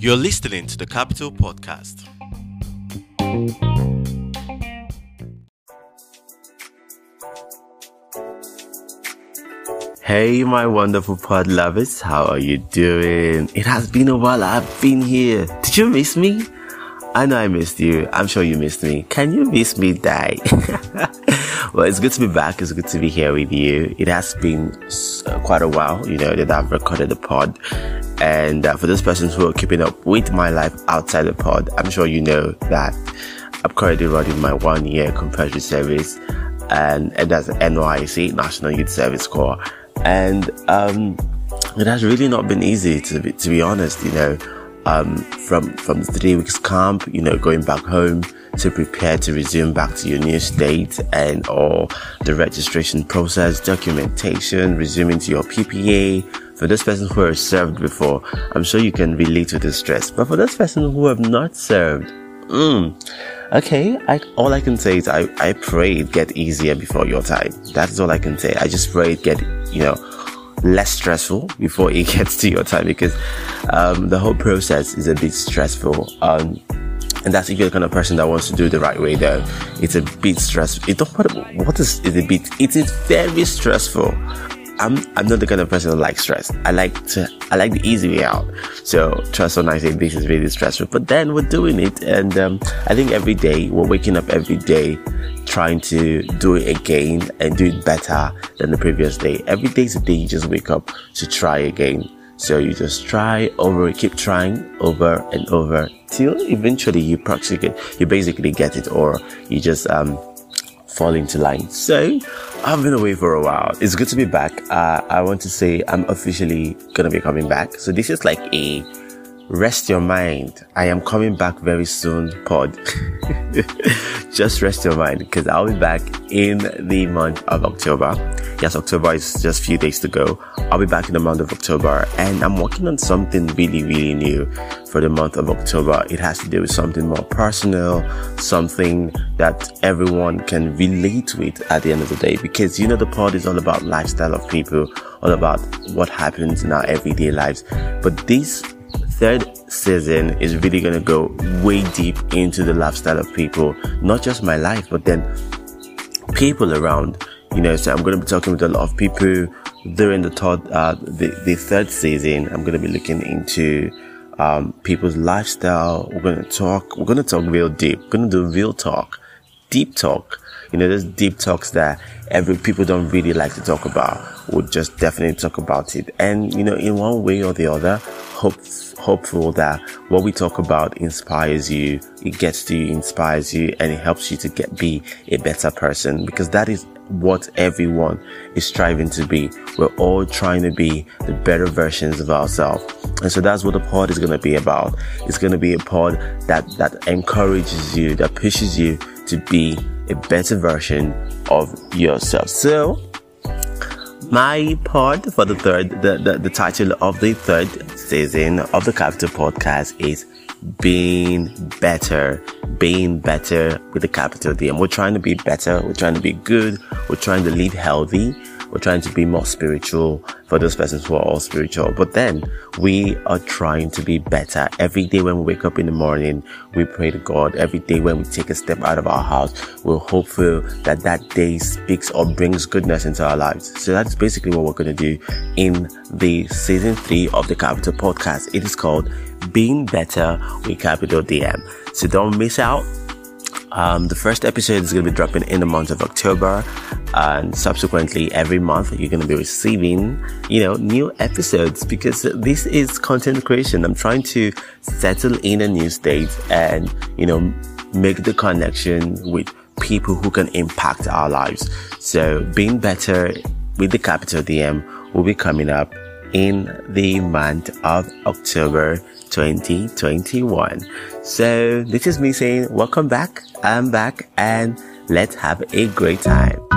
You're listening to the Capital Podcast. Hey, my wonderful pod lovers, how are you doing? It has been a while I've been here. Did you miss me? I know I missed you. I'm sure you missed me. Can you miss me, die? well, it's good to be back. It's good to be here with you. It has been uh, quite a while, you know, that I've recorded the pod. And uh, for those persons who are keeping up with my life outside the pod, I'm sure you know that I'm currently running my one year compulsory service and, and that's NYSC, National Youth Service Corps and um, it has really not been easy to be, to be honest. You know, um, from from three weeks camp, you know, going back home to prepare to resume back to your new state and all the registration process, documentation, resuming to your PPA. For those persons who have served before, I'm sure you can relate to the stress. But for those persons who have not served, mm, okay, I, all I can say is I, I pray it get easier before your time. That is all I can say. I just pray it get you know, less stressful before it gets to your time because um, the whole process is a bit stressful. Um, and that's if you're the kind of person that wants to do it the right way though it's a bit stressful it what, what is it a bit it is very stressful I'm I'm not the kind of person that likes stress. I like to I like the easy way out. So trust on I say this is really stressful. But then we're doing it and um, I think every day we're waking up every day trying to do it again and do it better than the previous day. Every day is a day you just wake up to try again. So you just try over, keep trying over and over till eventually you practically, you basically get it or you just, um, fall into line. So I've been away for a while. It's good to be back. Uh, I want to say I'm officially gonna be coming back. So this is like a rest your mind. I am coming back very soon, pod. just rest your mind because I'll be back in the month of October. Yes, October is just a few days to go. I'll be back in the month of October and I'm working on something really, really new for the month of October. It has to do with something more personal, something that everyone can relate with at the end of the day because you know the pod is all about lifestyle of people, all about what happens in our everyday lives. But this third season is really going to go way deep into the lifestyle of people, not just my life, but then people around. You know, so I'm going to be talking with a lot of people during the third, uh, the, the third season. I'm going to be looking into, um, people's lifestyle. We're going to talk, we're going to talk real deep. We're going to do real talk, deep talk. You know, there's deep talks that every people don't really like to talk about. We'll just definitely talk about it. And, you know, in one way or the other, hope hopeful that what we talk about inspires you, it gets to you, inspires you, and it helps you to get be a better person because that is what everyone is striving to be. We're all trying to be the better versions of ourselves. And so that's what the pod is going to be about. It's going to be a pod that, that encourages you, that pushes you to be a better version of yourself. So my pod for the third, the, the, the title of the third season of the Capital Podcast is being better, being better with the capital D. And we're trying to be better. We're trying to be good. We're trying to live healthy. We're trying to be more spiritual for those persons who are all spiritual. But then we are trying to be better every day when we wake up in the morning. We pray to God every day when we take a step out of our house. We're hopeful that that day speaks or brings goodness into our lives. So that's basically what we're going to do in the season three of the Capital Podcast. It is called Being Better with Capital DM. So don't miss out. Um, the first episode is going to be dropping in the month of October, and subsequently every month you're going to be receiving, you know, new episodes because this is content creation. I'm trying to settle in a new state and, you know, make the connection with people who can impact our lives. So being better with the capital DM will be coming up in the month of October 2021. So this is me saying welcome back. I'm back and let's have a great time.